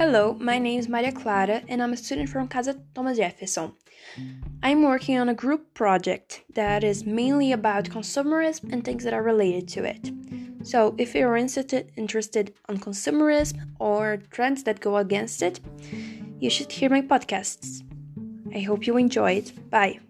Hello, my name is Maria Clara and I'm a student from Casa Thomas Jefferson. I'm working on a group project that is mainly about consumerism and things that are related to it. So, if you're interested interested on consumerism or trends that go against it, you should hear my podcasts. I hope you enjoy it. Bye.